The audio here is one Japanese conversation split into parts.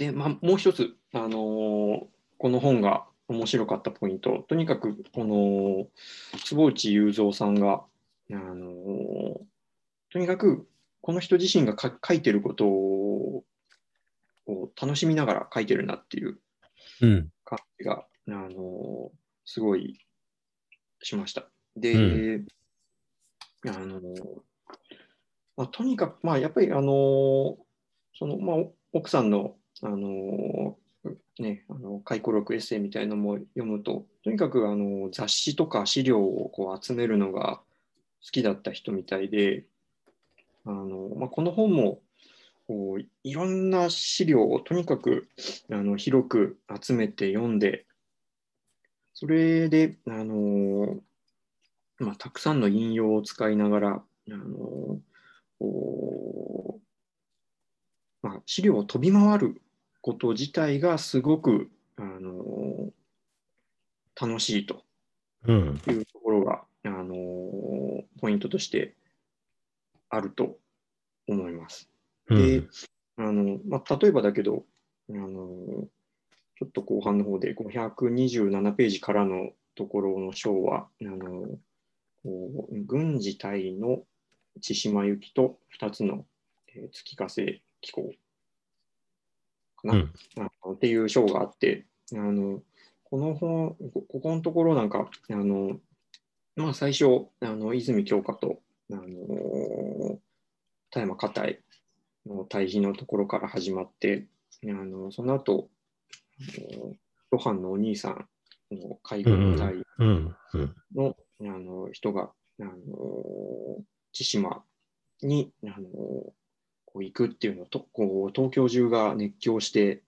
で、まあ、もう一つ、あのーこの本が面白かったポイント、とにかく、この坪内雄三さんが、あのーとにかく、この人自身がか書いてることをを楽しみながら書いてるなっていううん。感じが、あのーすごいしました。で、あのーまあ、とにかく、まあ、やっぱり、あのーその、まあ、お奥さんの、あのね、あの回顧録エッセイみたいなのも読むと、とにかく、あの雑誌とか資料をこう集めるのが好きだった人みたいで、あのまあ、この本も、こういろんな資料をとにかくあの広く集めて読んで、それで、あのまあ、たくさんの引用を使いながら、あのまあ、資料を飛び回ること自体がすごく、あの楽しいとうん。いうところが、あのポイントとしてあると思います。うでん。、あのまあ、例えばだけど、あのちょっと後半の方で527ページからのところの章は、あのこう軍事隊の千島行きと2つの、えー月火星機構かな、うん。っていう章があって、あのこの本、こここのところなんか、あのまあ、最初、あの泉鏡花と、あの田山家隊の対比のところから始まって、あのその後、露伴のお兄さんの海軍隊うん。うん。の,、あの人が、あの千島に、あのこう行くっていうのとこう東京中が熱狂して、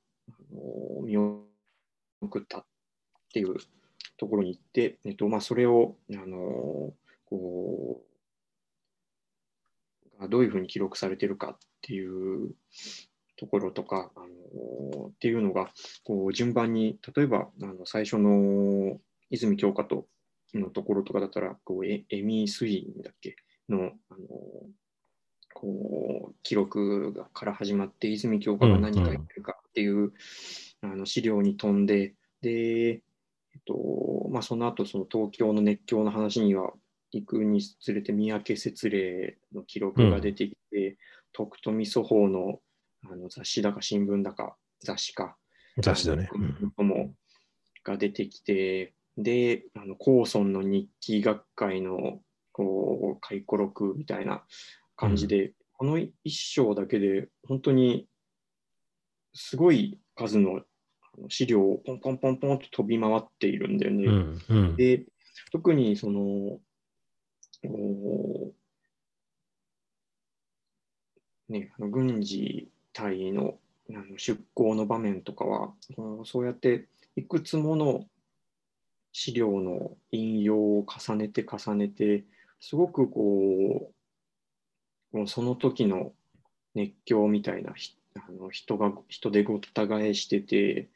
見送ったっていうところに行って、えっとまあ、それを、あのこうどういうふうに記録されてるかっていうところとか、あのっていうのがこう順番に例えばあの最初の泉鏡花とのところとかだったらこうエエミー・スインだっけのあのこう記録がから始まって泉鏡花が何書いてるかっていう、あの資料に飛んでで、えっとまあ、その後その東京の熱狂の話には行くにつれて三宅節霊の記録が出てきて、徳富祖法のあの雑誌だか新聞だか雑誌か雑誌だね。あのもが出てきて、で、あの高村の日記学会のこう回顧録みたいな感じで、この一章だけで本当にすごい数の資料をポンポンポンポンと飛び回っているんだよね。うん。うん。で、特にその、おね、軍事隊の出向の場面とかは、うんそうやっていくつもの資料の引用を重ねて重ねて、すごくこう、もうその時の熱狂みたいなひあの人が人でごった返してて、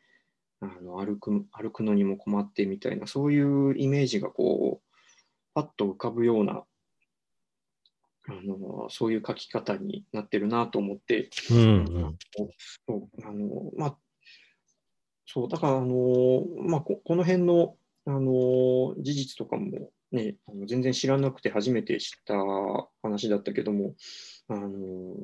あの歩く歩くのにも困ってみたいな、そういうイメージがこう、パッと浮かぶような、あのそういう書き方になってるなと思って、うん。うん。そうあのまあ、そうだから、あのまあ、ここの辺の、あの事実とかも、ね、あの全然知らなくて初めて知った話だったけども、あの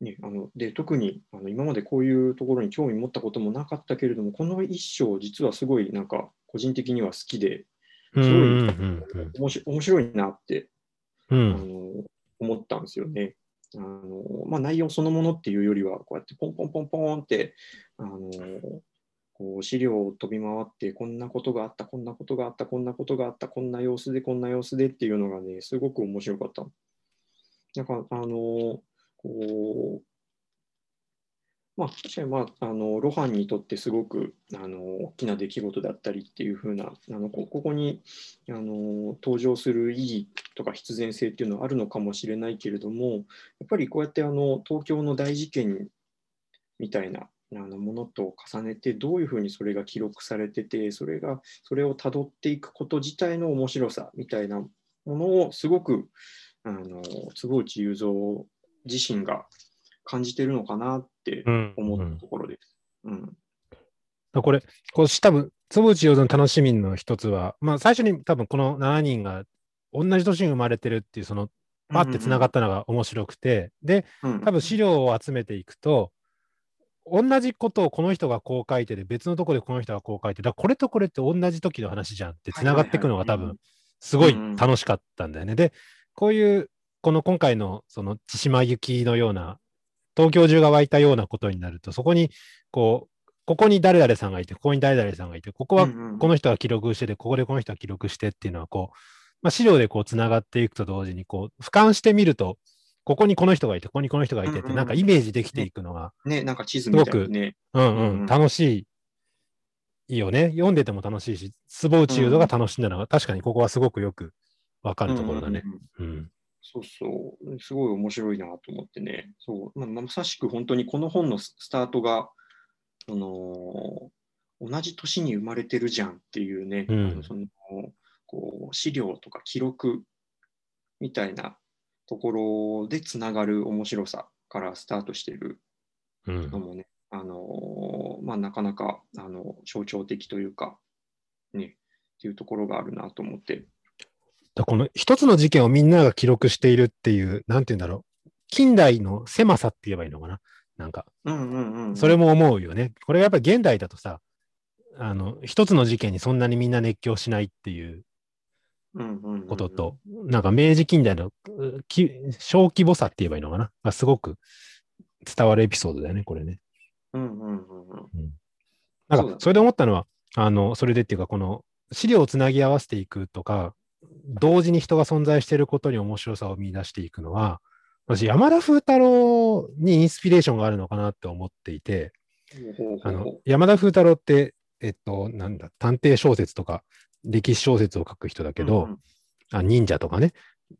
ね、あので特にあの今までこういうところに興味持ったこともなかったけれども、この一章、実はすごいなんか個人的には好きで、うん。すごいうん。面白いなってうあん。の思ったんですよね。あのまあ、内容そのものっていうよりは、こうやってポンポンポンポンってあのこう資料を飛び回って、こんなことがあった、こんなことがあった、こんなことがあった、こんな様子で、こんな様子でっていうのがね、すごく面白かった。なんか、あのこうまあ、確かに、まあ、あの露伴にとってすごくあの大きな出来事だったりっていうふうなあのこここにあの登場する意義とか必然性っていうのはあるのかもしれないけれどもやっぱりこうやってあの東京の大事件みたいなあのものと重ねてどういうふうにそれが記録されててそれがそれをたどっていくこと自体の面白さみたいなものをすごくあの坪内雄三自身が感じてるのかなってうん思ったところです。うん。これ、こう多分、坪内洋の楽しみの一つは、まあ、最初に多分この7人が同じ年に生まれてるっていう、その、パってつながったのが面白くて、で、うん多分資料を集めていくと、同じことをこの人がこう書いてて、別のところでこの人がこう書いて、だこれとこれって同じ時の話じゃんってつながっていくのが多分、すごい楽しかったんだよね。で、こういう、この今回のその千島行きのような、東京中が湧いたようなことになると、そこに、こう、ここに誰々さんがいて、ここに誰々さんがいて、ここはこの人が記録してて、ここでこの人が記録してっていうのは、こう、まあ、資料でこうつながっていくと同時に、こう、俯瞰してみると、ここにこの人がいて、ここにこの人がいてって、なんかイメージできていくのが、ね、なんか地図みたいにね。うんうん楽しい。いいよね。読んでても楽しいし、坪内雄三が楽しんだのが、確かにここはすごくよくわかるところだね。そうそう、すごい面白いなと思ってね、そう。まあ、まさしく本当にこの本のススタートが、あの同じ年に生まれてるじゃんっていうね、うん。あのそのこう資料とか記録みたいなところでつながる面白さからスタートしてるうんのもね、あのまあ、なかなかあの象徴的というか、ね、っていうところがあるなと思って。だこの一つの事件をみんなが記録しているっていう、なんて言うんだろう。近代の狭さって言えばいいのかな。なんか、うんうんうん、それも思うよね。これがやっぱり現代だとさ、あの、一つの事件にそんなにみんな熱狂しないっていうことと、なんか明治近代の小規模さって言えばいいのかな？がすごく伝わるエピソードだよね、これね。うんうんうんうん。なんか、それで思ったのは、あの、それでっていうか、この資料をつなぎ合わせていくとか、同時に人が存在していることに面白さを見出していくのは、私、山田風太郎にインスピレーションがあるのかなって思っていて、あの山田風太郎って、えっと、なんだ、探偵小説とか、歴史小説を書く人だけど、うんうん。あ忍者とかね、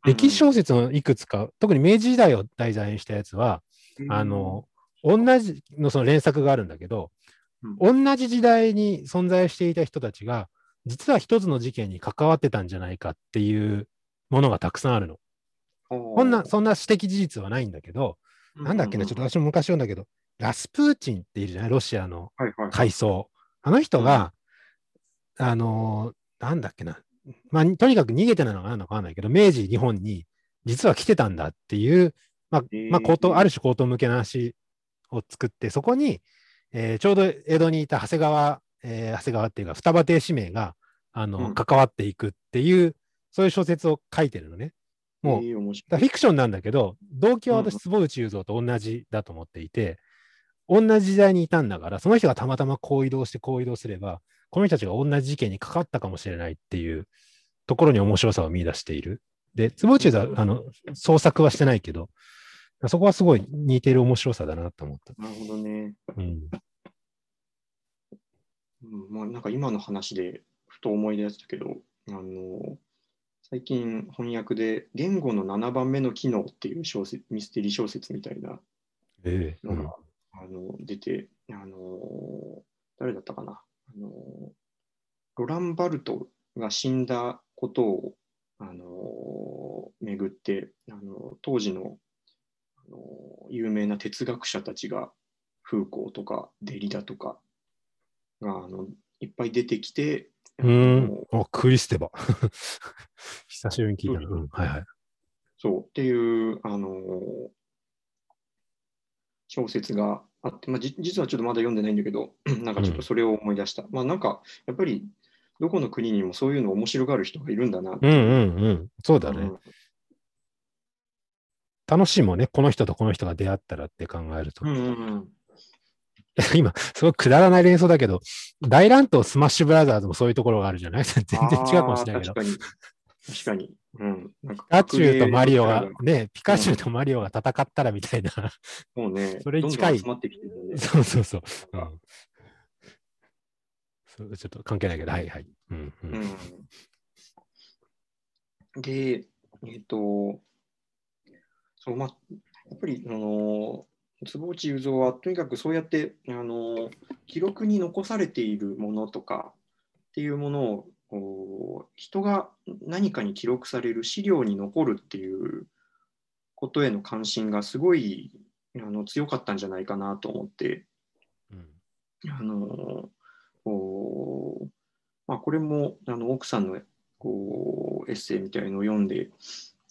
歴史小説のいくつか、特に明治時代を題材にしたやつは、あの、同じのその連作があるんだけど、同じ時代に存在していた人たちが、実は一つの事件に関わってたんじゃないかっていうものがたくさんあるの。こんな、そんな指摘事実はないんだけど、なんだっけな、ちょっと私も昔読んだけど、ラスプーチンっているじゃない、ロシアのはいはいはい。階層。あの人が、あのーなんだっけな、まあ、とにかく逃げてなのかなんだかわかんないけど、明治日本に実は来てたんだっていう、まあ、まあ、口頭、へーある種口頭向けの話を作って、そこに、えーちょうど江戸にいた長谷川、えー長谷川っていうか、双葉亭氏名が、あの、うん。関わっていくっていう、そういう小説を書いてるのね。もう、えーフィクションなんだけど、動機はうん。私、坪内雄三と同じだと思っていて、同じ時代にいたんだから、その人がたまたまこう移動してこう移動すれば、この人たちが同じ事件に関わったかもしれないっていうところに面白さを見出している。で、坪内は、あの、創作はしてないけど、そこはすごい似てる面白さだなと思った。なるほどね。うん。うんまあ、なんか今の話でふと思い出したけど、あの最近翻訳で言語の7番目の機能っていう小説ミステリー小説みたいなええのが、あの出て、あの誰だったかな？ロランバルトが死んだことを、あの巡ってあの当時の、あの有名な哲学者たちがフーコーとかデリダとかがあのいっぱい出てきて、あうのん。あ、クリステバ。久しぶりに聞いたな。うん。はいはい。そうっていう、あの小説があって、まあ、じ実はちょっとまだ読んでないんだけど、なんかちょっとそれを思い出した。まあなんか、やっぱりどこの国にもそういうの面白がる人がいるんだなってうんうんうん。そうだね。うん楽しいもんね。この人とこの人が出会ったらって考えると。うんうんうん 今、すごいくだらない連想だけど、大乱闘スマッシュブラザーズもそういうところがあるじゃない？全然違うかもしれないけど。確かに。確かに。うん。なんかピカチュウとマリオが格、ね、ピカチュウとマリオが戦ったらみたいな。もうね、それに近い。そうそうそう。うんそうちょっと関係ないけど、はいはい。うんうん。うん、で、えっ、と、そう、まあ、やっぱり、あの、坪内雄三は、とにかくそうやって、あの、記録に残されているものとかっていうものを、こう人が何かに記録される資料に残るっていうことへの関心がすごい、あの強かったんじゃないかなと思って、うん。あのこうまあ、これもあの奥さんのこうエッセイみたいのを読んで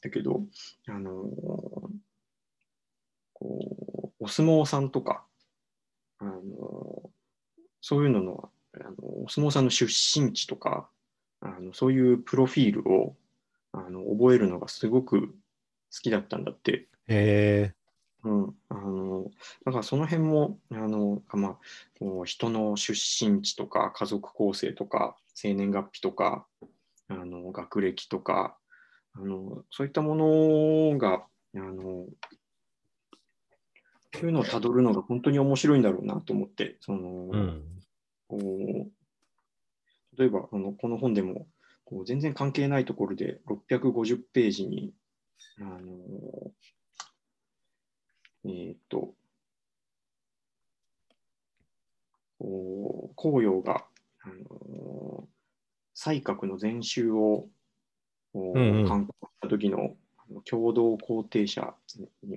だけど、あのこうお相撲さんとか、あのそういうののあのお相撲さんの出身地とかあのそういうプロフィールをあの覚えるのがすごく好きだったんだって。へえ。うん、あのだからその辺もあの、まあ、こう人の出身地とか家族構成とか生年月日とかあの学歴とかあのそういったものがあのそういうのをたどるのが本当に面白いんだろうなと思ってその、うん。こう例えばあのこの本でもこう全然関係ないところで650ページにあのえーっとこう紅葉があの西角の全集をこううんうん。観光した時の共同肯定者、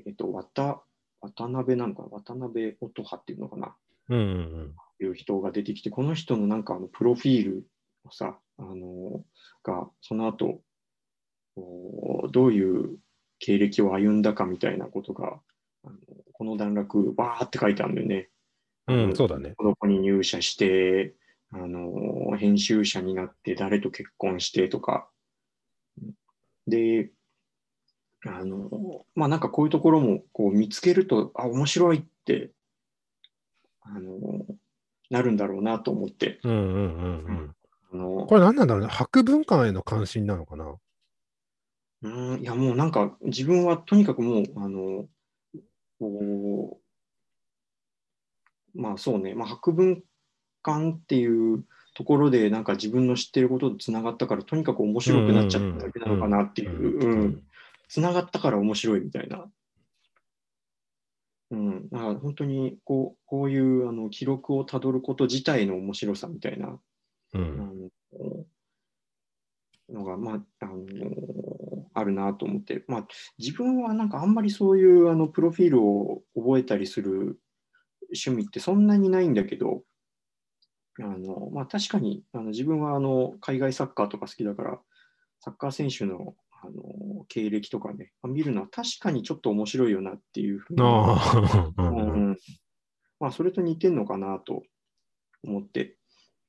えっと、渡渡辺なのかな？渡辺音羽っていうのかな？うんうんいう人が出てきて、この人のなんかあのプロフィールをさ、あのがその後こうどういう経歴を歩んだかみたいなことが、あのこの段落、バーって書いてあるんだよね。うん。うん、そうだね。どこに入社して、あの編集者になって誰と結婚してとか。で、あのまあなんかこういうところもこう見つけると、あ、面白いって、あのなるんだろうなと思って。うんうんうんうん。あのこれ何なんだろうね。博文館への関心なのかな？うん、いやもうなんか自分はとにかくもう、あの、こう、まあそうね、まあ、博文館っていうところでなんか自分の知ってることとつながったからとにかく面白くなっちゃっただけなのかなっていう、うん、つながったから面白いみたいな。うん、だから本当にこうこういうあの記録をたどること自体の面白さみたいな。うあん。ののが、まあ、あのあるなと思って、まあ、自分はなんかあんまりそういうあのプロフィールを覚えたりする趣味ってそんなにないんだけど、あのまあ、確かにあの自分はあの海外サッカーとか好きだから、サッカー選手のあの経歴とかね、見るのは確かにちょっと面白いよなっていうふうに。ううんんまあ、それと似てんのかなと思って。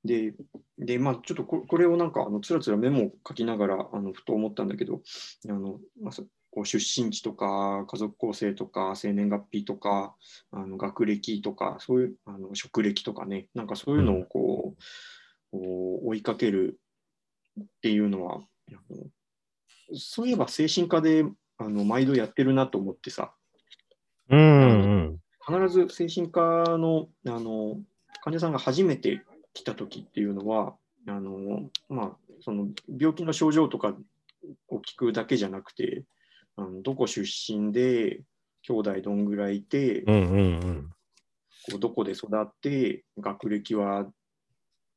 で、でまあ、ちょっとここれをなんかあのつらつらメモを書きながらあのふと思ったんだけど、あのまあ、そこう出身地とか家族構成とか生年月日とかあの学歴とかそういうあの職歴とかね、なんかそういうのをこう,、こう追いかけるっていうのは、あのそういえば精神科であの毎度やってるなと思ってさ、うんうん。必ず精神科のあの患者さんが初めて来た時っていうのはあの、まあ、その病気の症状とかを聞くだけじゃなくてあのどこ出身で兄弟どんぐらいいて、うん。うんうんうん。こうどこで育って学歴は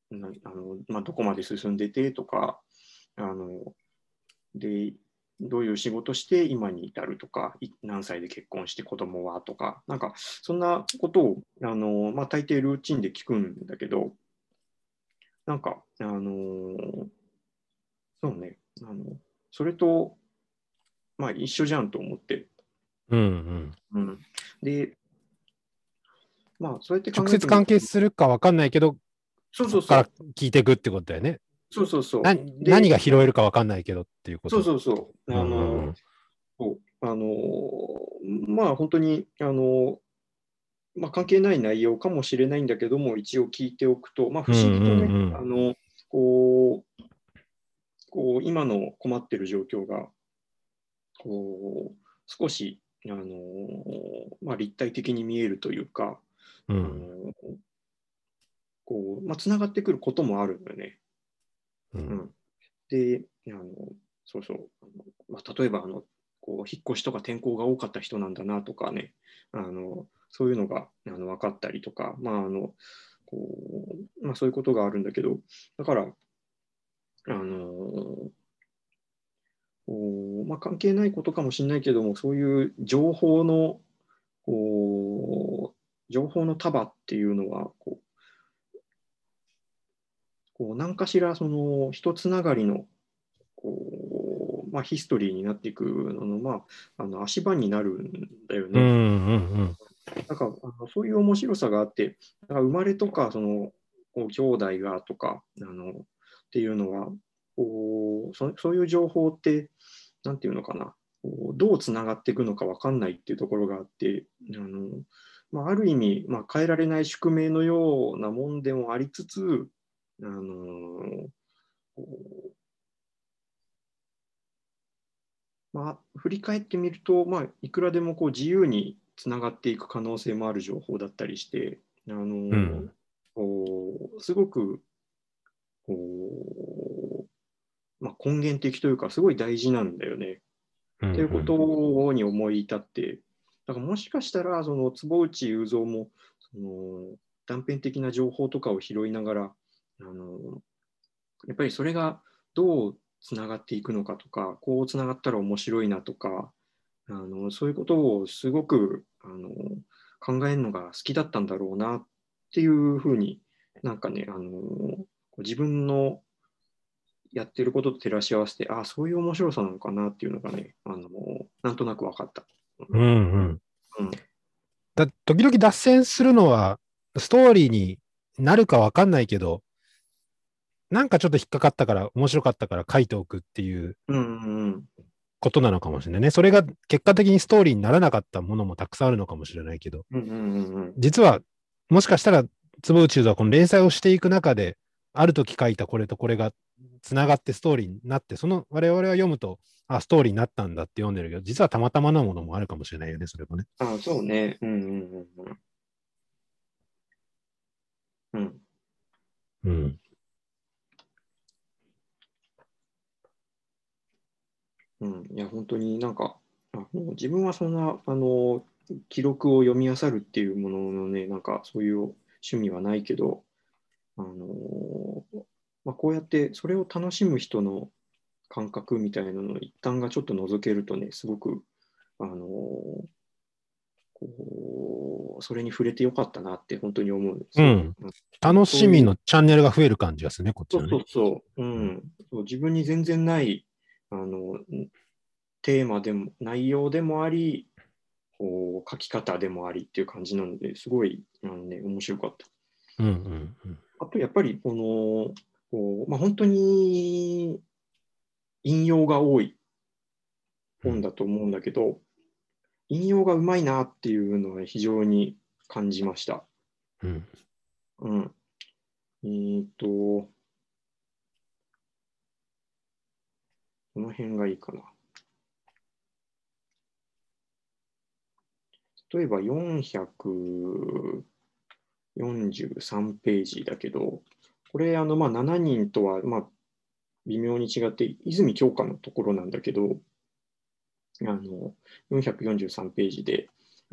なあの、まあ、どこまで進んでてとかあのでどういう仕事して今に至るとかい何歳で結婚して子供はとかなんかそんなことをあの、まあ、大抵ルーチンで聞くんだけどなんかあのそうねあのそれとまあ一緒じゃんと思って、うんうん。うん、でまあそうやって直接関係するか分かんないけど、そうそうそからう。聞いていくってことだよね。そうそうそう。何が拾えるか分かんないけどっていうこと。そうそうそう。あの、うんうんそうあのまあ本当にあの、まあ、関係ない内容かもしれないんだけども、一応聞いておくと、まあ、不思議とね、うんうんうんあのこうこう今の困ってる状況がこう少しあの、まあ、立体的に見えるというか、あうん。のこうまあ、つながってくることもあるんだよね。ううん。ん、であの、そうそう、あのまあ、例えばあのこう引っ越しとか転校が多かった人なんだなとかね、あのそういうのがあの分かったりとか、まああのこうまあ、そういうことがあるんだけど、だから、あのこまあ、関係ないことかもしれないけども、そういう情報のこう情報の束っていうのはこうこう何かしらその一つながりのこう、まあ、ヒストリーになっていくのの,、まあ、あの足場になるんだよね。うんうんうんなんかあのそういう面白さがあって、だか生まれとかそのこう兄弟がとかあのっていうのはこうそ、そういう情報って、なんていうのかな、こうどうつながっていくのか分かんないっていうところがあって、あのまあ、ある意味、まあ、変えられない宿命のようなもんでもありつつ、あのまあ、振り返ってみると、まあ、いくらでもこう自由につながっていく可能性もある情報だったりして、あのんこうすごくこう、まあ、根源的というか、すごい大事なんだよね。うんうん。ということに思い至って、だからもしかしたら、その坪内雄三もその断片的な情報とかを拾いながら、あのやっぱりそれがどうつながっていくのかとか、こうつながったら面白いなとか、あのそういうことをすごくあの考えるのが好きだったんだろうなっていうふうになんかね、あの自分のやってることと照らし合わせて、ああ、そういう面白さなのかなっていうのがね、あのなんとなく分かった。うんうん。うんだ時々脱線するのは、ストーリーになるかわかんないけど、なんかちょっと引っかかったから、面白かったから書いておくっていううんうんことなのかもしれないね。それが結果的にストーリーにならなかったものもたくさんあるのかもしれないけど、うんうんうんうん実は、もしかしたら、坪内はこの連載をしていく中で、ある時書いたこれとこれがつながってストーリーになって、その我々は読むと、あ、ストーリーになったんだって読んでるけど、実はたまたまなものもあるかもしれないよね、それもね。ああ、そうね。うんうんうんうん。うん。うん。うん、いや、本当になんか、あもう自分はそんな、あの、記録を読み漁るっていうもののね、なんかそういう趣味はないけど、あのまあ、こうやってそれを楽しむ人の感覚みたいなのを一旦がちょっと覗けるとね、すごく、あのこう、それに触れてよかったなって本当に思うんですよ。うん。楽しみのチャンネルが増える感じがするね、こっちそうそうのね。そう、うん、そう自分に全然ないあのんテーマでも内容でもありこう書き方でもありっていう感じなのですごいあの、ね、面白かった。うんうんうん。あとやっぱりこのこう、まあ、本当に引用が多い本だと思うんだけど、引用がうまいなっていうのは非常に感じました。うん。うん。えーっと、この辺がいいかな。例えば443ページだけど、これ、あの、まあ、7人とは、まあ、微妙に違って、泉鏡花のところなんだけど、あの、443ページで、う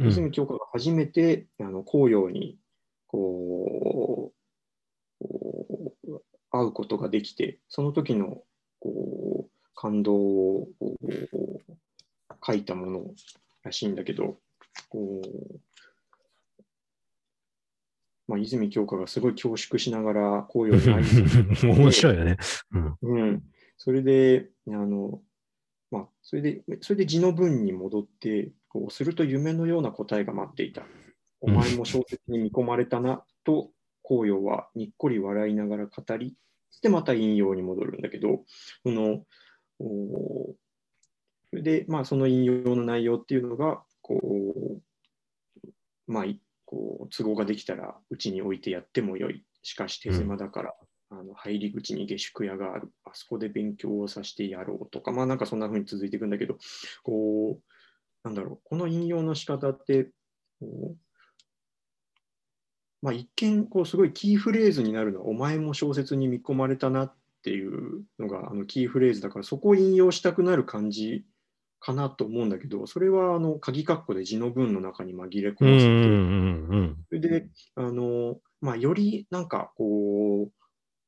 ん泉鏡花が初めてあの紅葉にこうこう会うことができて、その時のこう感動を書いたものらしいんだけど、こうまあ、泉鏡花がすごい恐縮しながら紅葉に会いに行って 面白いよね。うん。うん、それで、あの、まあ、それで、それで字の文に戻って、こうすると夢のような答えが待っていた。お前も小説に見込まれたな、と、紅葉はにっこり笑いながら語り、そしてまた引用に戻るんだけど、その、おそれで、まあ、その引用の内容っていうのが、こう、まあ、いこう都合ができたらうちに置いてやってもよい。しかし手狭だから、あの入り口に下宿屋がある。あそこで勉強をさせてやろうとか、まあなんかそんな風に続いていくんだけど、こう、なんだろう、この引用の仕方って、こうまあ一見、こうすごいキーフレーズになるのは、お前も小説に見込まれたなっていうのがあのキーフレーズだから、そこを引用したくなる感じかなと思うんだけど、それはあの鍵括弧で字の文の中に紛れ込ませて、うんうんうんそれで、あの、まあ、よりなんかこう、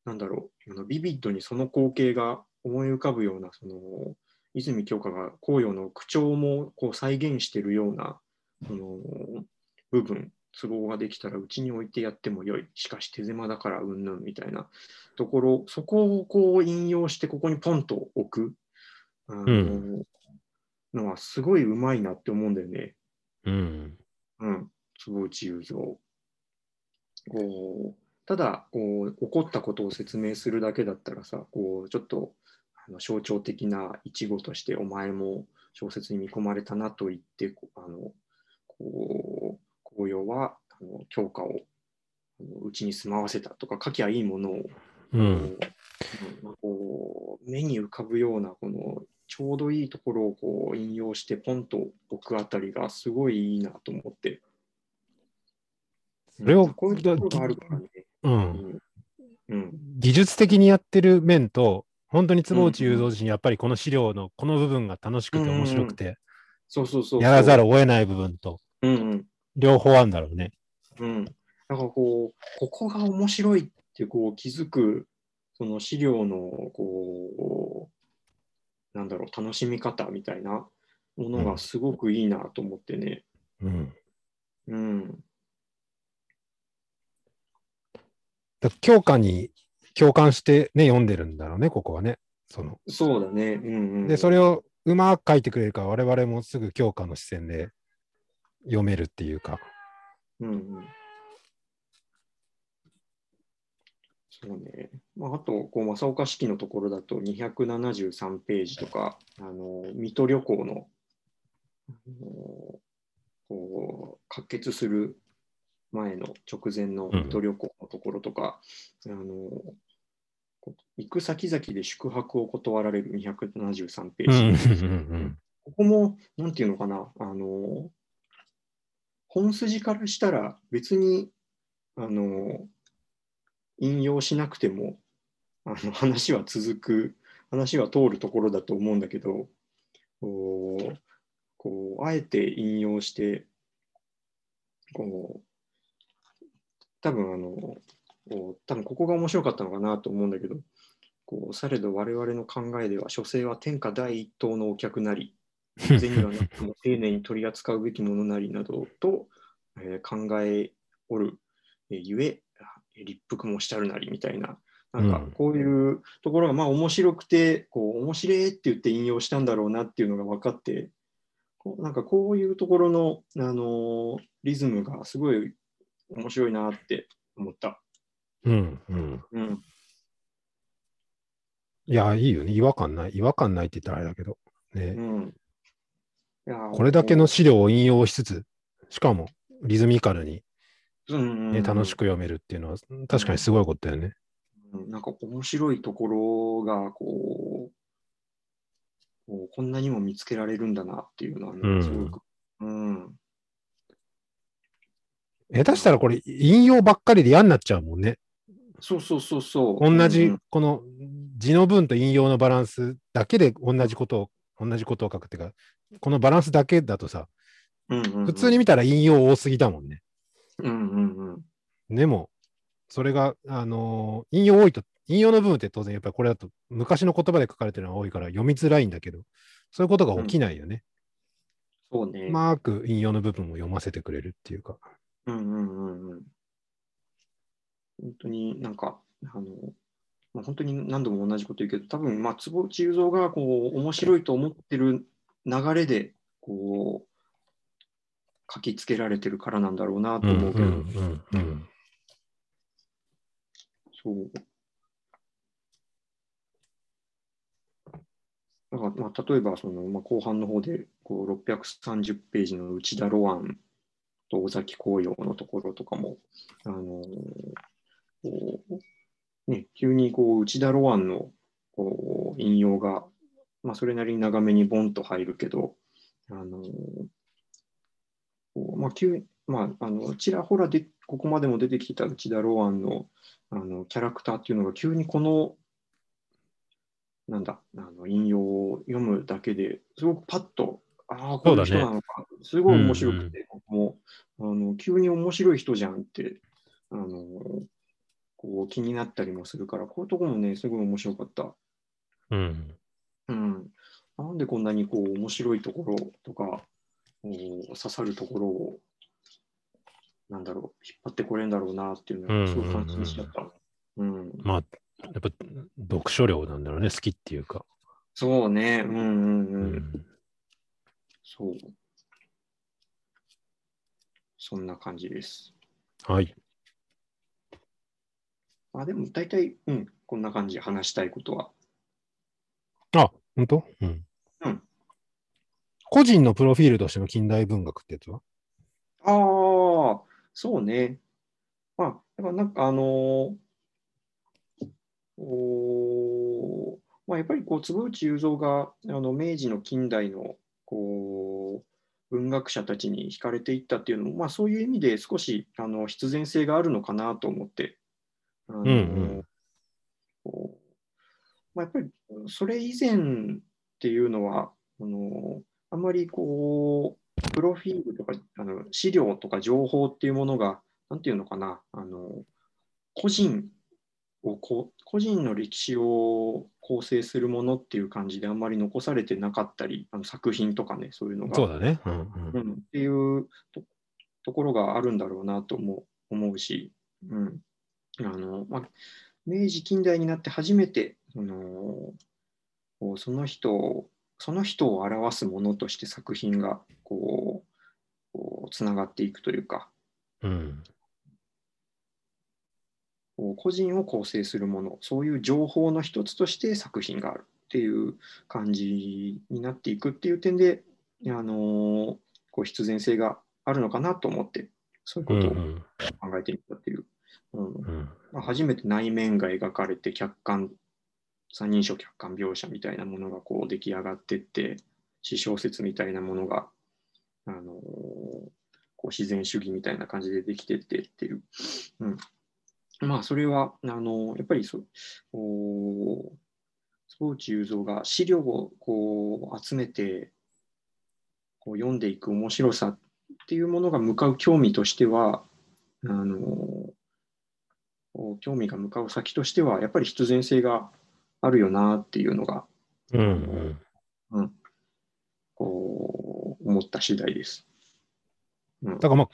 なんだろう、あのビビッドにその光景が思い浮かぶような、その、泉鏡花が紅葉の口調もこう再現しているような、その部分、都合ができたらうちに置いてやってもよい。しかし手狭だからうんぬんみたいなところ、そこをこう引用してここにポンと置く、あのうんのはすごいうまいなって思うんだよね。うん。うん、坪内雄三。こうただこう、起こったことを説明するだけだったらさ、こうちょっとあの象徴的な一語として、お前も小説に見込まれたなと言って、あのこう紅葉はあの教科をうちに住まわせたとか、書きゃいいものを、う。こうんまあこう目に浮かぶようなこのちょうどいいところをこう引用してポンと置くあたりがすごいいいなと思って。それをうんこういうところがあるからね。う。うんん。うん。技術的にやってる面と、本当に坪内雄三自身、やっぱりこの資料のこの部分が楽しくて面白くて、そうそうそうそう。やらざるを得ない部分と、うんうん。両方あるんだろうね。うん。だからこう、ここが面白いってこう気づく、その資料のこう、なんだろう、楽しみ方みたいなものがすごくいいなと思ってね。うん。うん。だ教科に共感してね、読んでるんだろうね、ここはね。そのそうだね。うんうん。で、それをうまく書いてくれるから、我々もすぐ教科の視線で読めるっていうか。うんうん。そうね。まあ、あと、こう、正岡式のところだと273ページとか、あの、水戸旅行の、あのこう、可決する前の直前の水戸旅行のところとか、あの、こう行く先々で宿泊を断られる273ページ。ここも、なんていうのかな、あの、本筋からしたら別に、あの、引用しなくても、あの話は続く、話は通るところだと思うんだけど、こう、あえて引用して、こう、多分あの、多分ここが面白かったのかなと思うんだけど、こうされど我々の考えでは、書生は天下第一等のお客なり、銭はなくても丁寧に取り扱うべきものなりなどと、えー考えおる、えーゆえ、立腹もしたるなりみたいな、なんかうんこういうところがまあ面白くて、こう面白いって言って引用したんだろうなっていうのが分かって、こうなんかこういうところの、あのーリズムがすごい面白いなって思った。うんうん。うん。いや、いいよね。違和感ない。違和感ないって言ったらあれだけど。ねう、ん。これだけの資料を引用しつつ、しかもリズミカルに、ね楽しく読めるっていうのは、確かにすごいことだよね。うんなんか面白いところがこうこんなにも見つけられるんだなっていうのはね、うんすごく。うん。下手したらこれ、引用ばっかりで嫌になっちゃうもんね。そうそうそうそう。同じうん、この字の文と引用のバランスだけで同じことを、同じことを書くっていうか、このバランスだけだとさ、うんうんうん普通に見たら引用多すぎだもんね。うんうんうん。でも、それが、あのー引用多いと、引用の部分って当然やっぱりこれだと昔の言葉で書かれてるのが多いから読みづらいんだけど、そういうことが起きないよね。そうね。うまく引用の部分を読ませてくれるっていうか。うんうんうんうん。本当になんか、あの、まあ、本当に何度も同じこと言うけど、多分、まあ、坪内雄三がこう面白いと思ってる流れで、こう、書きつけられてるからなんだろうなと思うけど、うんうんうんそう。だからまあ、例えばその、まあ、後半の方でこう630ページの内田ロアンと尾崎紅葉のところとかも、あのーこうね、急にこう内田ロアンのこう引用が、まあ、それなりに長めにボンと入るけど、あのまあ、急にまあ、あのちらほらでここまでも出てきた内田ロアンのあのキャラクターっていうのが急にこのなんだあの引用を読むだけですごくパッとああこういう人なのか、すごい面白くて、僕もあの急に面白い人じゃんってあのこう気になったりもするからこういうところもねすごい面白かった。うんうん、なんでこんなにこう面白いところとか刺さるところを、なんだろう、引っ張ってこれんだろうなっていうのがすごく感心しちゃった。うんまあ、やっぱ読書量なんだろうね、好きっていうか。そうね、うんうんううん。ん。そう。そんな感じです。はい。あ、でも大体、うん、こんな感じ、話したいことは。あ、本当？うん。うん個人のプロフィールとしての近代文学ってやつは？ああ、そうね。まあ、やっぱなんかあのーおーまあ、やっぱりこう坪内雄三があの明治の近代のこう文学者たちに惹かれていったっていうのも、まあ、そういう意味で少しあの必然性があるのかなと思って、あのーうんうんこうまあ、やっぱりそれ以前っていうのはあのあんまりこうプロフィールとかあの資料とか情報っていうものが、なんていうのかな、あの個人をこう、個人の歴史を構成するものっていう感じであんまり残されてなかったり、あの作品とかね、そういうのが。そうだね。うんううんん、っていうとところがあるんだろうなと思う思うし、うんあのまあ、明治近代になって初めて、あのその人をその人を表すものとして作品がこうつながっていくというかうん。こう個人を構成するものそういう情報の一つとして作品があるっていう感じになっていくっていう点で、あのこう必然性があるのかなと思ってそういうことを考えてみたっていう。うん。うん。まあ、初めて内面が描かれて客観三人称客観描写みたいなものがこう出来上がってって詩小説みたいなものが、あのーこう自然主義みたいな感じでできてってっていう、うん、まあそれはあのーやっぱりそうお坪内雄三が資料をこう集めてこう読んでいく面白さっていうものが向かう興味としてはあのー興味が向かう先としては、やっぱり必然性があるよなっていうのが、うんうん。こう思った次第です。うんだからまあ、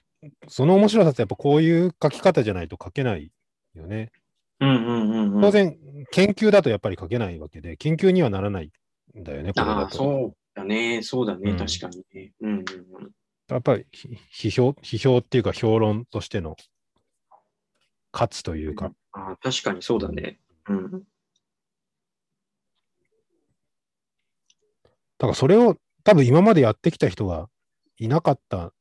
その面白さってやっぱこういう書き方じゃないと書けないよね。うんうんうんうん、当然、研究だとやっぱり書けないわけで、研究にはならないんだよね、これそうだね、そうだね、うん確かにね。うんうんうん、やっぱりひ批評、批評っていうか評論としての価値というか、ああ確かにそうだね。うん、だからそれを多分今までやってきた人がいなかった、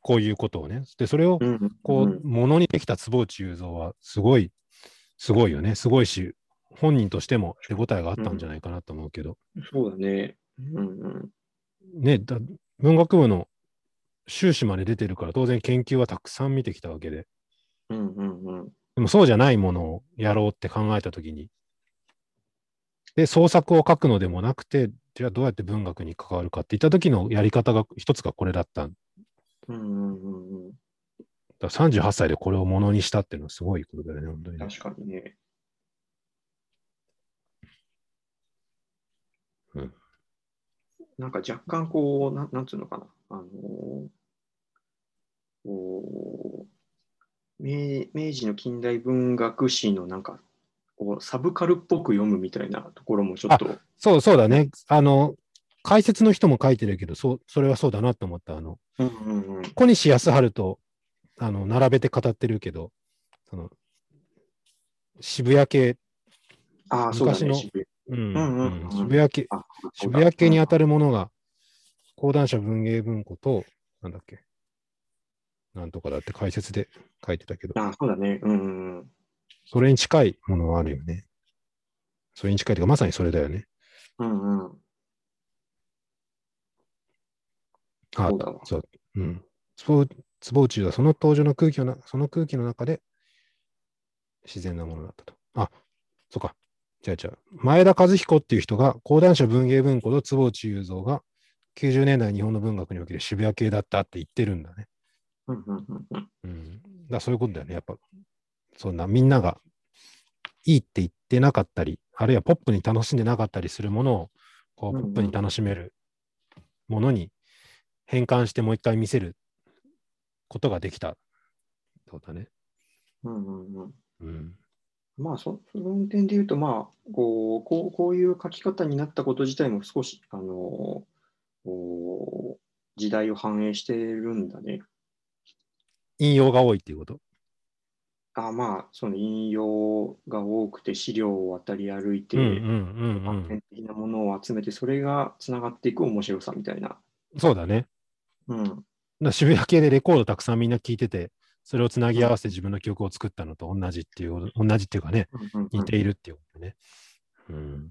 こういうことをね。で、それをうん、こうんう、ものにできた坪内雄三は、すごい、すごいよね。すごいし、本人としても手応えがあったんじゃないかなと思うけど。そうだね。うんうんねだ、文学部の修士まで出てるから、当然研究はたくさん見てきたわけで。うんうんうんでもそうじゃないものをやろうって考えたときに、で、創作を書くのでもなくて、じゃあどうやって文学に関わるかっていった時のやり方が一つがこれだった。うんうんうんうんら38歳でこれをものにしたっていうのはすごいことだよね、本当にね。確かにね。うんなんか若干こう、なんなんつうのかな。あのーこう明明治の近代文学史のなんかこうサブカルっぽく読むみたいなところもちょっと。そうそうだね。あの、解説の人も書いてるけど、そう、それはそうだなと思った。あの、うんうんうん小西康晴と、あの、並べて語ってるけど、その、渋谷系、あ。昔の渋谷系、あ渋谷系に当たる。るものが、講談社文芸文庫と、なんだっけ、なんとかだって解説で書いてたけど、ああ、そうだね。うん。それに近いものはあるよね。それに近いというか、まさにそれだよね。うんうん。あそうだわ。そう。うん。坪坪内はその登場の空気のな、その空気の中で自然なものだったと。あ、そうか。じゃあじゃあ、前田和彦っていう人が、講談社文芸文庫と坪内雄三が90年代日本の文学における渋谷系だったって言ってるんだね。うんうんうんうん。うん。だそういうことだよね。やっぱ、そんなみんながいいって言ってなかったり、あるいはポップに楽しんでなかったりするものを、こう、ポップに楽しめるものに変換してもう一回見せることができた。そうだね。うんうんうん。うん。まあそ、その点で言うと、まあこうこう、こういう書き方になったこと自体も少し、あのこう時代を反映してるんだね。引用が多いっていうこと？あまあ、その引用が多くて、資料を渡り歩いて、うんうんうんうん。普遍的なものを集めて、それがつながっていく面白さみたいな。そうだね。うん。だ渋谷系でレコードたくさんみんな聞いてて、それをつなぎ合わせて自分の曲を作ったのと同じっていう、同じっていうかね、似ているっていうことね。うん。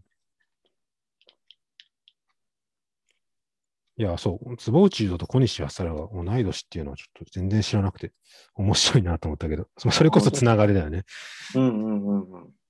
いや、そう、坪内優斗と小西安原が同い年っていうのはちょっと全然知らなくて、面白いなと思ったけど、そそれこそつながりだよね。うんうんうんうん。